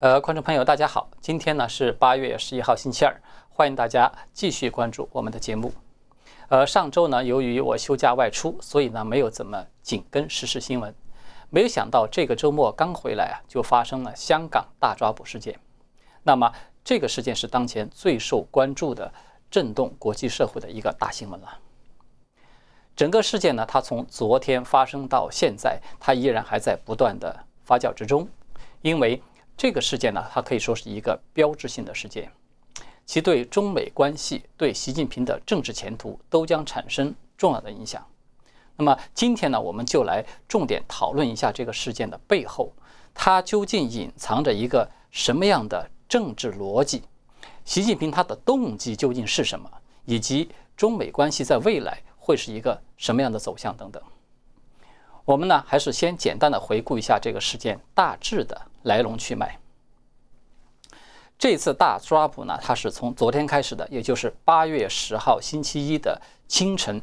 呃，观众朋友，大家好，今天呢是八月十一号，星期二，欢迎大家继续关注我们的节目。呃，上周呢，由于我休假外出，所以呢没有怎么紧跟时事新闻。没有想到这个周末刚回来啊，就发生了香港大抓捕事件。那么这个事件是当前最受关注的、震动国际社会的一个大新闻了。整个事件呢，它从昨天发生到现在，它依然还在不断的发酵之中，因为。这个事件呢，它可以说是一个标志性的事件，其对中美关系、对习近平的政治前途都将产生重要的影响。那么今天呢，我们就来重点讨论一下这个事件的背后，它究竟隐藏着一个什么样的政治逻辑？习近平他的动机究竟是什么？以及中美关系在未来会是一个什么样的走向等等。我们呢，还是先简单的回顾一下这个事件大致的来龙去脉。这次大抓捕呢，它是从昨天开始的，也就是八月十号星期一的清晨。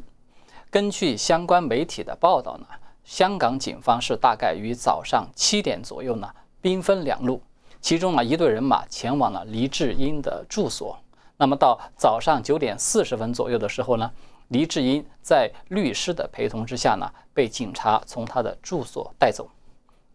根据相关媒体的报道呢，香港警方是大概于早上七点左右呢，兵分两路，其中呢一队人马前往了黎智英的住所。那么到早上九点四十分左右的时候呢。黎智英在律师的陪同之下呢，被警察从他的住所带走。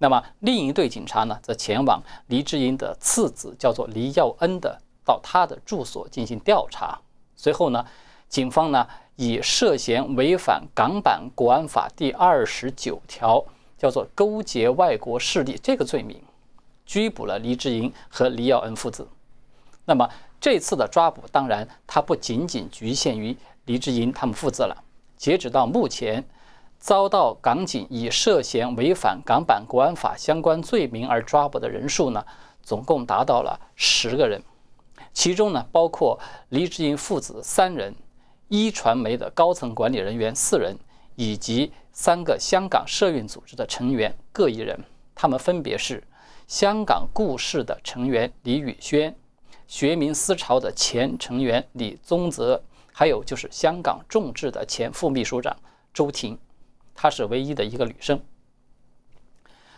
那么另一队警察呢，则前往黎智英的次子，叫做黎耀恩的，到他的住所进行调查。随后呢，警方呢以涉嫌违反港版国安法第二十九条，叫做勾结外国势力这个罪名，拘捕了黎智英和黎耀恩父子。那么这次的抓捕，当然它不仅仅局限于。黎智英他们父子了。截止到目前，遭到港警以涉嫌违反港版国安法相关罪名而抓捕的人数呢，总共达到了十个人。其中呢，包括黎智英父子三人，一传媒的高层管理人员四人，以及三个香港社运组织的成员各一人。他们分别是香港故事的成员李宇轩，学民思潮的前成员李宗泽。还有就是香港众志的前副秘书长周婷，她是唯一的一个女生。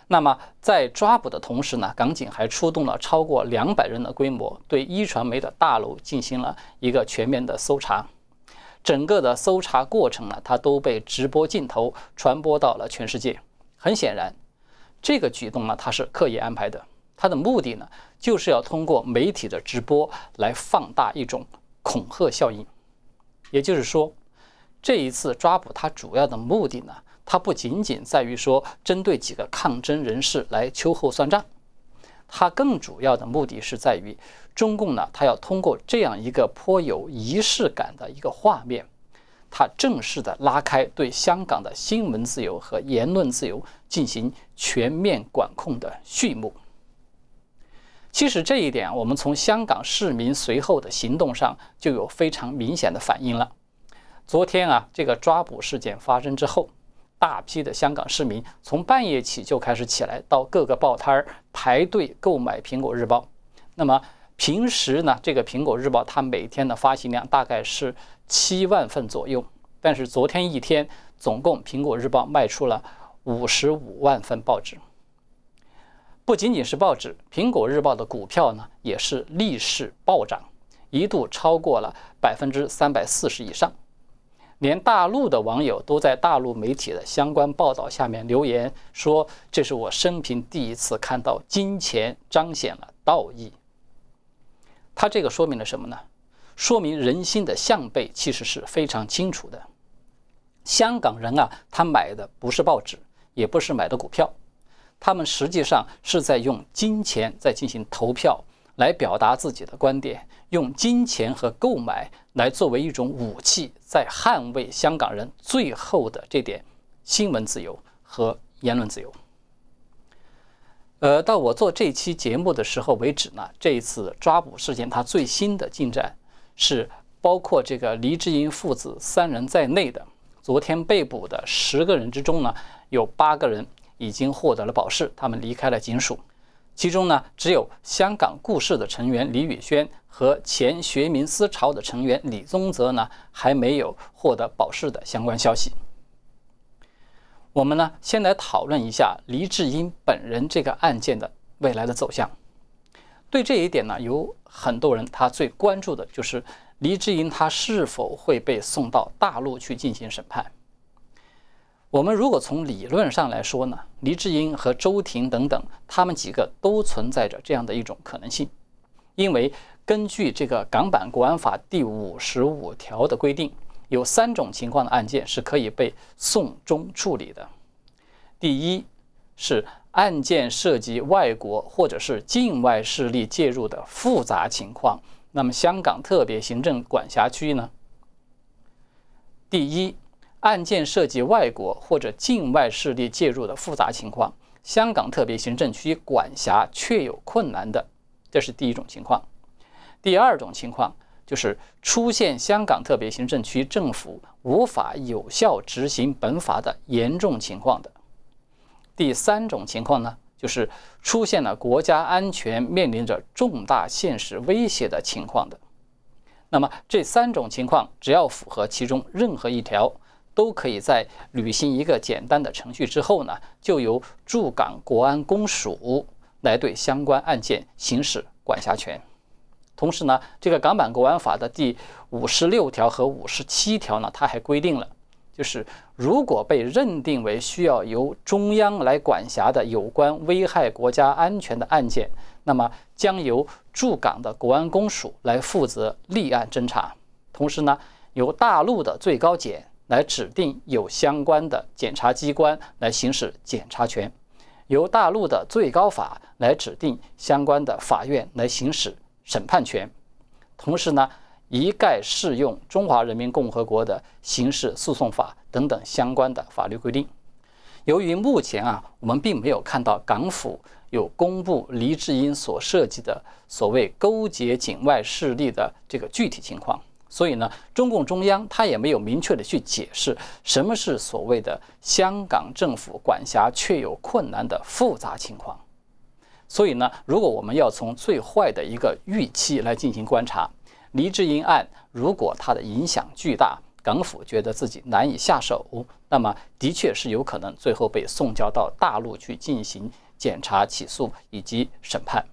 那么在抓捕的同时呢，港警还出动了超过两百人的规模，对一传媒的大楼进行了一个全面的搜查。整个的搜查过程呢，它都被直播镜头传播到了全世界。很显然，这个举动呢，它是刻意安排的，它的目的呢，就是要通过媒体的直播来放大一种恐吓效应。也就是说，这一次抓捕他主要的目的呢，它不仅仅在于说针对几个抗争人士来秋后算账，它更主要的目的是在于中共呢，它要通过这样一个颇有仪式感的一个画面，它正式的拉开对香港的新闻自由和言论自由进行全面管控的序幕。其实这一点，我们从香港市民随后的行动上就有非常明显的反应了。昨天啊，这个抓捕事件发生之后，大批的香港市民从半夜起就开始起来，到各个报摊儿排队购买《苹果日报》。那么平时呢，这个《苹果日报》它每天的发行量大概是七万份左右，但是昨天一天，总共《苹果日报》卖出了五十五万份报纸。不仅仅是报纸，《苹果日报》的股票呢也是逆势暴涨，一度超过了百分之三百四十以上。连大陆的网友都在大陆媒体的相关报道下面留言说：“这是我生平第一次看到金钱彰显了道义。”他这个说明了什么呢？说明人心的向背其实是非常清楚的。香港人啊，他买的不是报纸，也不是买的股票。他们实际上是在用金钱在进行投票，来表达自己的观点，用金钱和购买来作为一种武器，在捍卫香港人最后的这点新闻自由和言论自由。呃，到我做这期节目的时候为止呢，这一次抓捕事件它最新的进展是，包括这个黎智英父子三人在内的昨天被捕的十个人之中呢，有八个人。已经获得了保释，他们离开了警署。其中呢，只有香港故事的成员李宇轩和前学民思潮的成员李宗泽呢，还没有获得保释的相关消息。我们呢，先来讨论一下黎智英本人这个案件的未来的走向。对这一点呢，有很多人他最关注的就是黎智英他是否会被送到大陆去进行审判。我们如果从理论上来说呢，黎智英和周庭等等，他们几个都存在着这样的一种可能性，因为根据这个港版国安法第五十五条的规定，有三种情况的案件是可以被送中处理的。第一是。案件涉及外国或者是境外势力介入的复杂情况，那么香港特别行政管辖区呢？第一，案件涉及外国或者境外势力介入的复杂情况，香港特别行政区管辖确有困难的，这是第一种情况。第二种情况就是出现香港特别行政区政府无法有效执行本法的严重情况的。第三种情况呢，就是出现了国家安全面临着重大现实威胁的情况的。那么这三种情况，只要符合其中任何一条，都可以在履行一个简单的程序之后呢，就由驻港国安公署来对相关案件行使管辖权。同时呢，这个港版国安法的第五十六条和五十七条呢，它还规定了。就是如果被认定为需要由中央来管辖的有关危害国家安全的案件，那么将由驻港的国安公署来负责立案侦查，同时呢，由大陆的最高检来指定有相关的检察机关来行使检察权，由大陆的最高法来指定相关的法院来行使审判权，同时呢。一概适用《中华人民共和国的刑事诉讼法》等等相关的法律规定。由于目前啊，我们并没有看到港府有公布黎智英所涉及的所谓勾结境外势力的这个具体情况，所以呢，中共中央他也没有明确的去解释什么是所谓的香港政府管辖确有困难的复杂情况。所以呢，如果我们要从最坏的一个预期来进行观察。黎智英案，如果它的影响巨大，港府觉得自己难以下手，那么的确是有可能最后被送交到大陆去进行检查、起诉以及审判。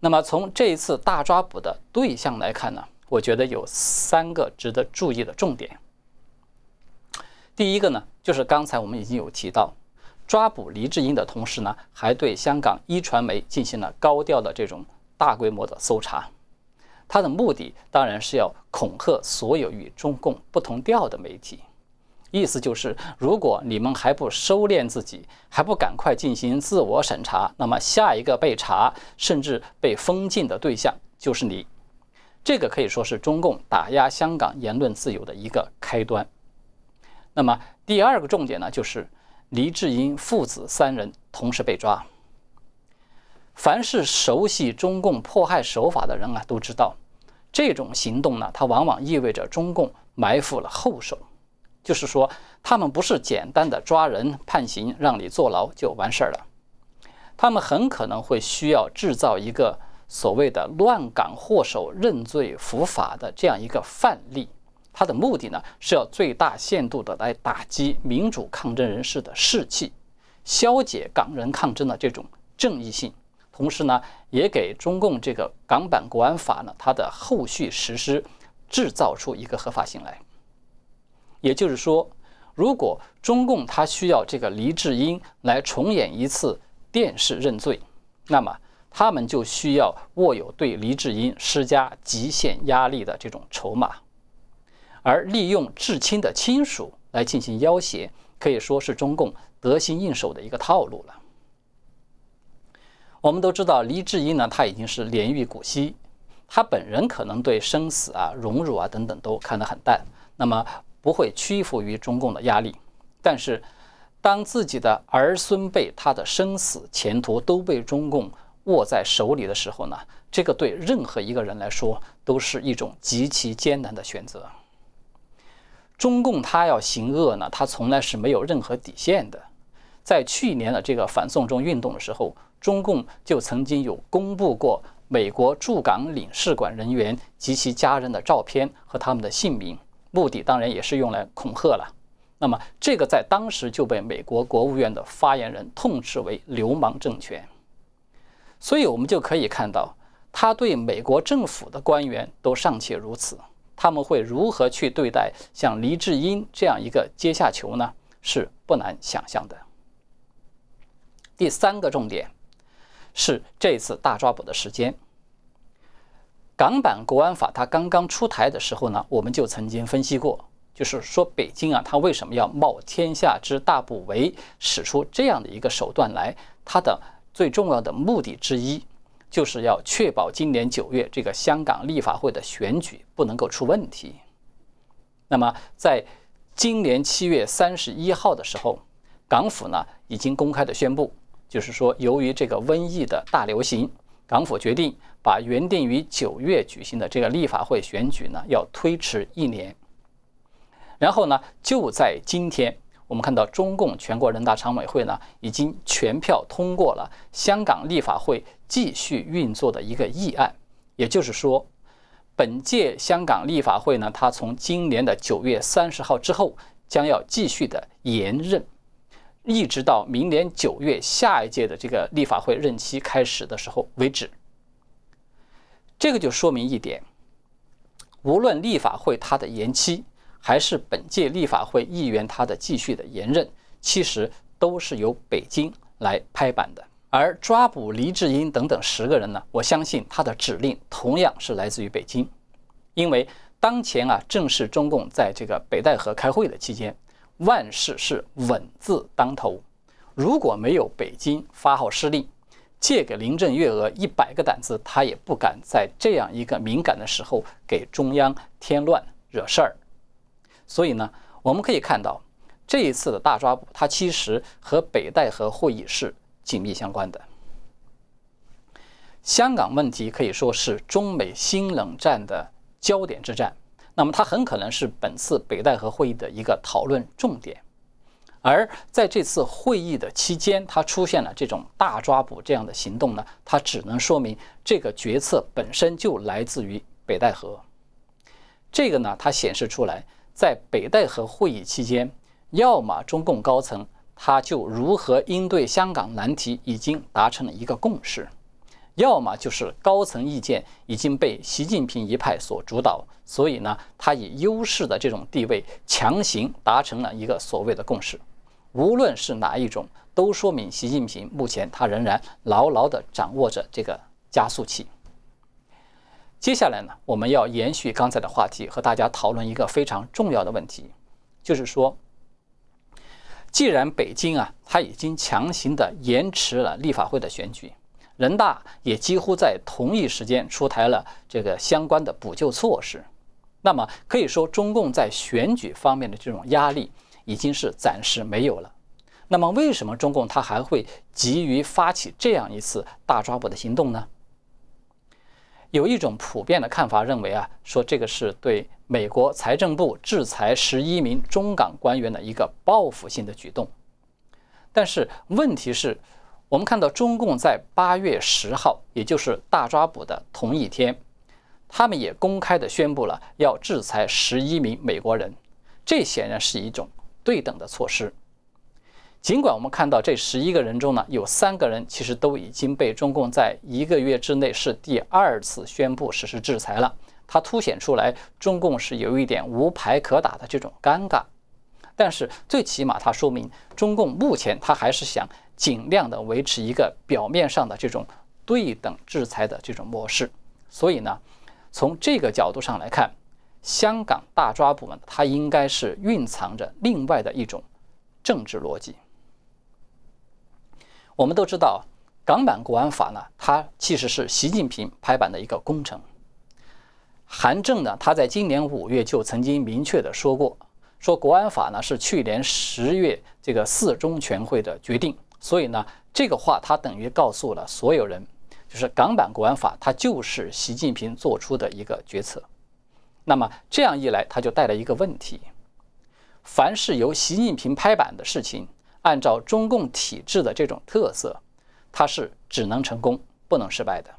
那么从这一次大抓捕的对象来看呢，我觉得有三个值得注意的重点。第一个呢，就是刚才我们已经有提到，抓捕黎智英的同时呢，还对香港一传媒进行了高调的这种大规模的搜查。他的目的当然是要恐吓所有与中共不同调的媒体，意思就是，如果你们还不收敛自己，还不赶快进行自我审查，那么下一个被查甚至被封禁的对象就是你。这个可以说是中共打压香港言论自由的一个开端。那么第二个重点呢，就是黎智英父子三人同时被抓。凡是熟悉中共迫害手法的人啊，都知道，这种行动呢，它往往意味着中共埋伏了后手，就是说，他们不是简单的抓人判刑，让你坐牢就完事儿了，他们很可能会需要制造一个所谓的乱港祸首认罪伏法的这样一个范例，他的目的呢，是要最大限度的来打击民主抗争人士的士气，消解港人抗争的这种正义性。同时呢，也给中共这个港版国安法呢，它的后续实施制造出一个合法性来。也就是说，如果中共它需要这个黎智英来重演一次电视认罪，那么他们就需要握有对黎智英施加极限压力的这种筹码，而利用至亲的亲属来进行要挟，可以说是中共得心应手的一个套路了。我们都知道，黎智英呢，他已经是年逾古稀，他本人可能对生死啊、荣辱啊等等都看得很淡，那么不会屈服于中共的压力。但是，当自己的儿孙辈他的生死前途都被中共握在手里的时候呢，这个对任何一个人来说都是一种极其艰难的选择。中共他要行恶呢，他从来是没有任何底线的。在去年的这个反送中运动的时候。中共就曾经有公布过美国驻港领事馆人员及其家人的照片和他们的姓名，目的当然也是用来恐吓了。那么这个在当时就被美国国务院的发言人痛斥为流氓政权。所以我们就可以看到，他对美国政府的官员都尚且如此，他们会如何去对待像黎智英这样一个阶下囚呢？是不难想象的。第三个重点是这次大抓捕的时间。港版国安法它刚刚出台的时候呢，我们就曾经分析过，就是说北京啊，它为什么要冒天下之大不韪，使出这样的一个手段来？它的最重要的目的之一，就是要确保今年九月这个香港立法会的选举不能够出问题。那么在今年七月三十一号的时候，港府呢已经公开的宣布，就是说由于这个瘟疫的大流行，港府决定。把原定于九月举行的这个立法会选举呢，要推迟一年。然后呢，就在今天，我们看到中共全国人大常委会呢，已经全票通过了香港立法会继续运作的一个议案。也就是说，本届香港立法会呢，它从今年的九月三十号之后，将要继续的延任，一直到明年九月下一届的这个立法会任期开始的时候为止。这个就说明一点，无论立法会它的延期，还是本届立法会议员他的继续的延任，其实都是由北京来拍板的。而抓捕黎智英等等十个人呢，我相信他的指令同样是来自于北京，因为当前啊正是中共在这个北戴河开会的期间，万事是稳字当头，如果没有北京发号施令。借给林郑月娥一百个胆子，他也不敢在这样一个敏感的时候给中央添乱惹事儿。所以呢，我们可以看到这一次的大抓捕，它其实和北戴河会议是紧密相关的。香港问题可以说是中美新冷战的焦点之战，那么它很可能是本次北戴河会议的一个讨论重点。而在这次会议的期间，它出现了这种大抓捕这样的行动呢，它只能说明这个决策本身就来自于北戴河。这个呢，它显示出来，在北戴河会议期间，要么中共高层他就如何应对香港难题已经达成了一个共识，要么就是高层意见已经被习近平一派所主导，所以呢，他以优势的这种地位强行达成了一个所谓的共识。无论是哪一种，都说明习近平目前他仍然牢牢地掌握着这个加速器。接下来呢，我们要延续刚才的话题，和大家讨论一个非常重要的问题，就是说，既然北京啊，他已经强行的延迟了立法会的选举，人大也几乎在同一时间出台了这个相关的补救措施，那么可以说，中共在选举方面的这种压力。已经是暂时没有了。那么，为什么中共他还会急于发起这样一次大抓捕的行动呢？有一种普遍的看法认为啊，说这个是对美国财政部制裁十一名中港官员的一个报复性的举动。但是问题是，我们看到中共在八月十号，也就是大抓捕的同一天，他们也公开的宣布了要制裁十一名美国人，这显然是一种。对等的措施，尽管我们看到这十一个人中呢，有三个人其实都已经被中共在一个月之内是第二次宣布实施制裁了，它凸显出来中共是有一点无牌可打的这种尴尬，但是最起码它说明中共目前它还是想尽量的维持一个表面上的这种对等制裁的这种模式，所以呢，从这个角度上来看。香港大抓捕呢，它应该是蕴藏着另外的一种政治逻辑。我们都知道，港版国安法呢，它其实是习近平拍板的一个工程。韩正呢，他在今年五月就曾经明确的说过，说国安法呢是去年十月这个四中全会的决定，所以呢，这个话他等于告诉了所有人，就是港版国安法它就是习近平做出的一个决策。那么这样一来，它就带来一个问题：凡是由习近平拍板的事情，按照中共体制的这种特色，它是只能成功不能失败的。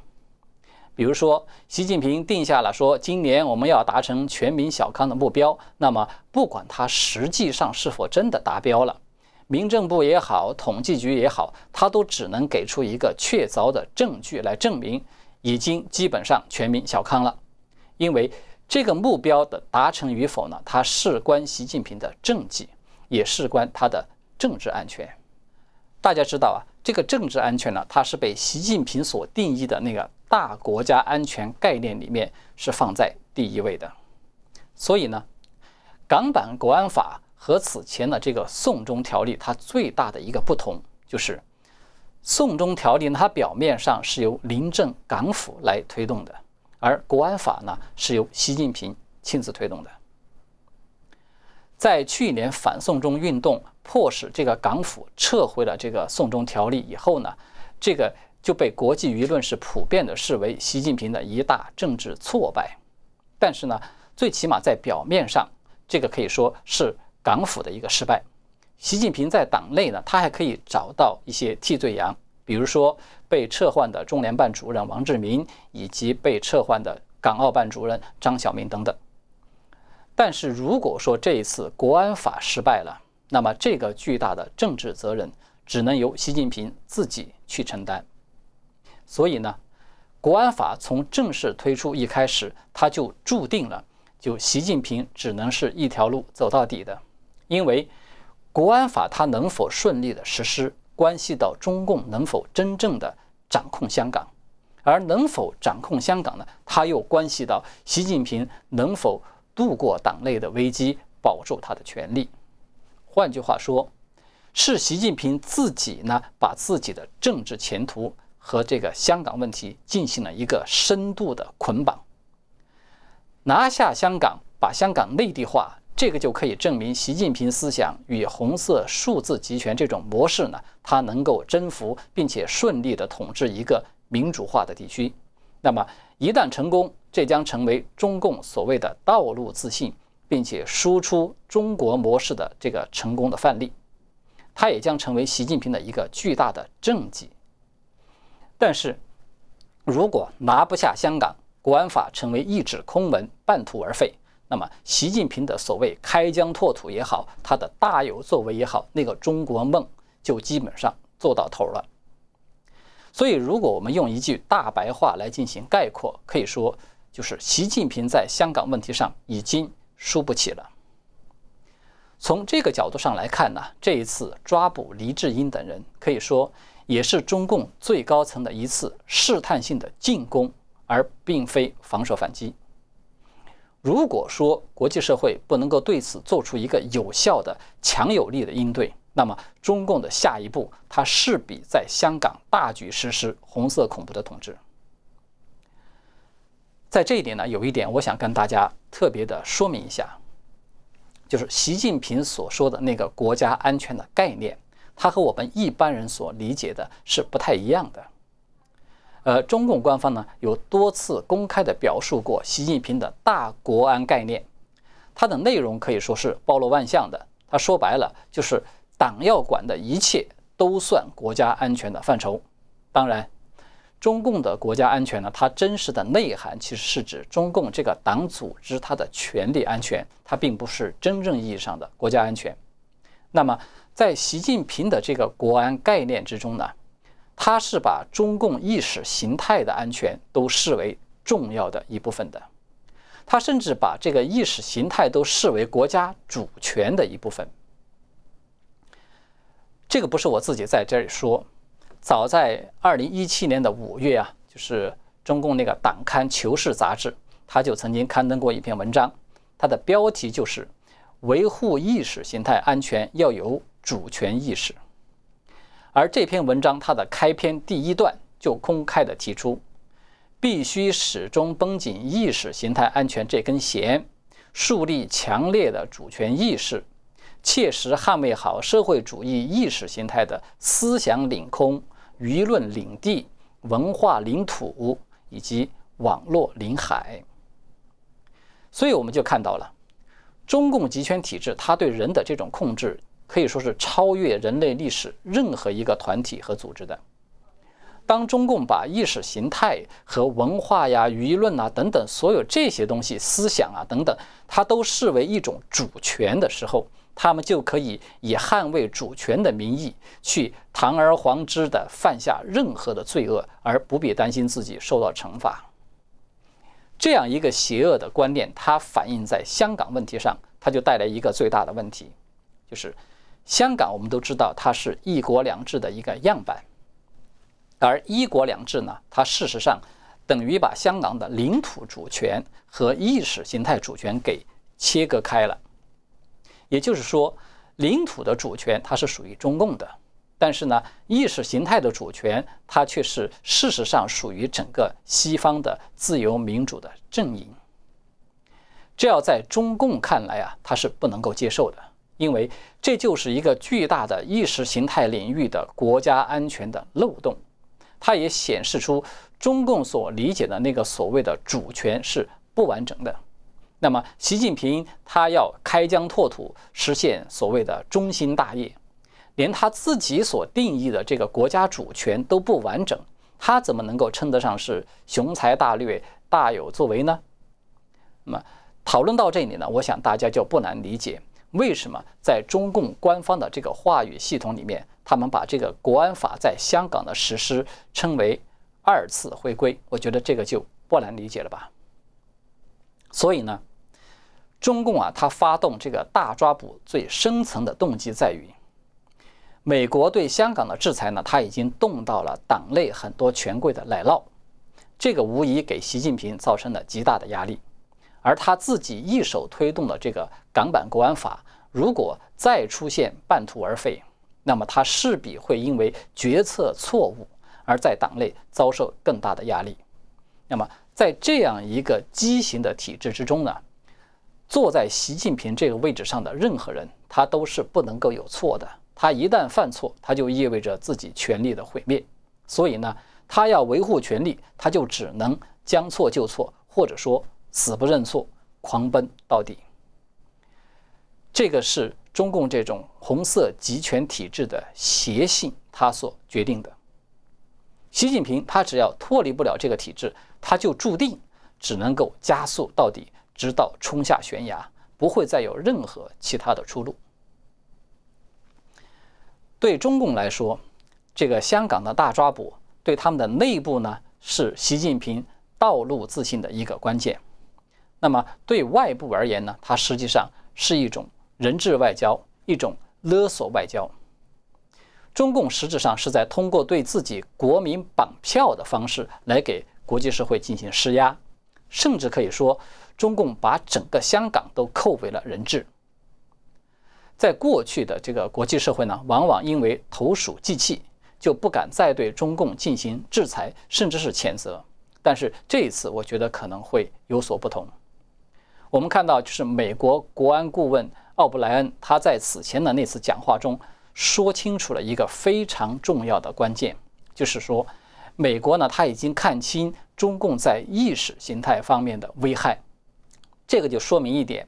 比如说，习近平定下了说今年我们要达成全民小康的目标，那么不管它实际上是否真的达标了，民政部也好，统计局也好，它都只能给出一个确凿的证据来证明已经基本上全民小康了。因为这个目标的达成与否呢，它事关习近平的政绩，也事关他的政治安全。大家知道啊，这个政治安全呢，它是被习近平所定义的那个大国家安全概念里面是放在第一位的。所以呢，港版国安法和此前的这个送中条例，它最大的一个不同就是，送中条例呢它表面上是由临政港府来推动的，而国安法呢是由习近平亲自推动的。在去年反送中运动迫使这个港府撤回了这个送中条例以后呢，这个就被国际舆论是普遍的视为习近平的一大政治挫败。但是呢，最起码在表面上，这个可以说是港府的一个失败。习近平在党内呢，他还可以找到一些替罪羊，比如说被撤换的中联办主任王志民，以及被撤换的港澳办主任张晓明等等。但是如果说这一次国安法失败了，那么这个巨大的政治责任只能由习近平自己去承担。所以呢，国安法从正式推出一开始，它就注定了，就习近平只能是一条路走到底的。因为国安法它能否顺利的实施，关系到中共能否真正的掌控香港，而能否掌控香港呢？它又关系到习近平能否。度过党内的危机，保住他的权利。换句话说，是习近平自己呢，把自己的政治前途和这个香港问题进行了一个深度的捆绑。拿下香港，把香港内地化，这个就可以证明习近平思想与红色数字集权这种模式呢，它能够征服并且顺利的统治一个民主化的地区。那么一旦成功，这将成为中共所谓的道路自信，并且输出中国模式的这个成功的范例，它也将成为习近平的一个巨大的政绩。但是，如果拿不下香港，国安法成为一纸空文，半途而废，那么习近平的所谓开疆拓土也好，他的大有作为也好，那个中国梦就基本上做到头了。所以，如果我们用一句大白话来进行概括，可以说。就是习近平在香港问题上已经输不起了。从这个角度上来看呢，这一次抓捕黎智英等人，可以说也是中共最高层的一次试探性的进攻，而并非防守反击。如果说国际社会不能够对此做出一个有效的、强有力的应对，那么中共的下一步，它势必在香港大举实施红色恐怖的统治。在这一点呢，有一点我想跟大家特别的说明一下，就是习近平所说的那个国家安全的概念，它和我们一般人所理解的是不太一样的。呃，中共官方呢有多次公开的表述过习近平的大国安概念，它的内容可以说是包罗万象的。它说白了就是党要管的一切都算国家安全的范畴，当然。中共的国家安全呢？它真实的内涵其实是指中共这个党组织它的权力安全，它并不是真正意义上的国家安全。那么，在习近平的这个国安概念之中呢，他是把中共意识形态的安全都视为重要的一部分的，他甚至把这个意识形态都视为国家主权的一部分。这个不是我自己在这里说。早在二零一七年的五月啊，就是中共那个党刊《求是》杂志，他就曾经刊登过一篇文章，它的标题就是“维护意识形态安全要有主权意识”。而这篇文章它的开篇第一段就公开的提出，必须始终绷紧意识形态安全这根弦，树立强烈的主权意识，切实捍卫好社会主义意识形态的思想领空。舆论领地、文化领土以及网络领海，所以我们就看到了中共集权体制，它对人的这种控制可以说是超越人类历史任何一个团体和组织的。当中共把意识形态和文化呀、舆论啊等等所有这些东西、思想啊等等，它都视为一种主权的时候，他们就可以以捍卫主权的名义去堂而皇之地犯下任何的罪恶，而不必担心自己受到惩罚。这样一个邪恶的观念，它反映在香港问题上，它就带来一个最大的问题，就是香港我们都知道它是一国两制的一个样板，而一国两制呢，它事实上等于把香港的领土主权和意识形态主权给切割开了。也就是说，领土的主权它是属于中共的，但是呢，意识形态的主权它却是事实上属于整个西方的自由民主的阵营。这要在中共看来啊，它是不能够接受的，因为这就是一个巨大的意识形态领域的国家安全的漏洞，它也显示出中共所理解的那个所谓的主权是不完整的。那么，习近平他要开疆拓土，实现所谓的中心大业，连他自己所定义的这个国家主权都不完整，他怎么能够称得上是雄才大略、大有作为呢？那么，讨论到这里呢，我想大家就不难理解，为什么在中共官方的这个话语系统里面，他们把这个国安法在香港的实施称为二次回归？我觉得这个就不难理解了吧。所以呢？中共啊，他发动这个大抓捕最深层的动机在于，美国对香港的制裁呢，他已经动到了党内很多权贵的奶酪，这个无疑给习近平造成了极大的压力。而他自己一手推动的这个港版国安法，如果再出现半途而废，那么他势必会因为决策错误而在党内遭受更大的压力。那么在这样一个畸形的体制之中呢？坐在习近平这个位置上的任何人，他都是不能够有错的。他一旦犯错，他就意味着自己权力的毁灭。所以呢，他要维护权力，他就只能将错就错，或者说死不认错，狂奔到底。这个是中共这种红色集权体制的邪性，他所决定的。习近平他只要脱离不了这个体制，他就注定只能够加速到底。直到冲下悬崖，不会再有任何其他的出路。对中共来说，这个香港的大抓捕对他们的内部呢是习近平道路自信的一个关键。那么对外部而言呢，它实际上是一种人质外交，一种勒索外交。中共实质上是在通过对自己国民绑票的方式来给国际社会进行施压，甚至可以说。中共把整个香港都扣为了人质。在过去的这个国际社会呢，往往因为投鼠忌器，就不敢再对中共进行制裁，甚至是谴责。但是这一次，我觉得可能会有所不同。我们看到，就是美国国安顾问奥布莱恩他在此前的那次讲话中说清楚了一个非常重要的关键，就是说，美国呢他已经看清中共在意识形态方面的危害。这个就说明一点，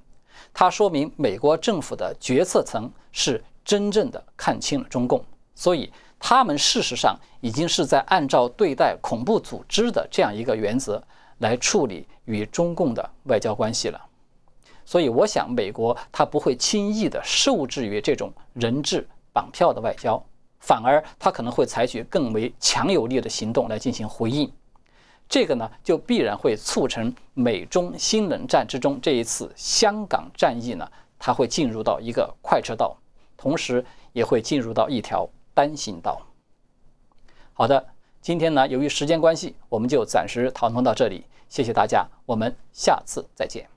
它说明美国政府的决策层是真正的看清了中共，所以他们事实上已经是在按照对待恐怖组织的这样一个原则来处理与中共的外交关系了。所以，我想美国它不会轻易的受制于这种人质绑票的外交，反而它可能会采取更为强有力的行动来进行回应。这个呢，就必然会促成美中新冷战之中这一次香港战役呢，它会进入到一个快车道，同时也会进入到一条单行道。好的，今天呢，由于时间关系，我们就暂时讨论到这里，谢谢大家，我们下次再见。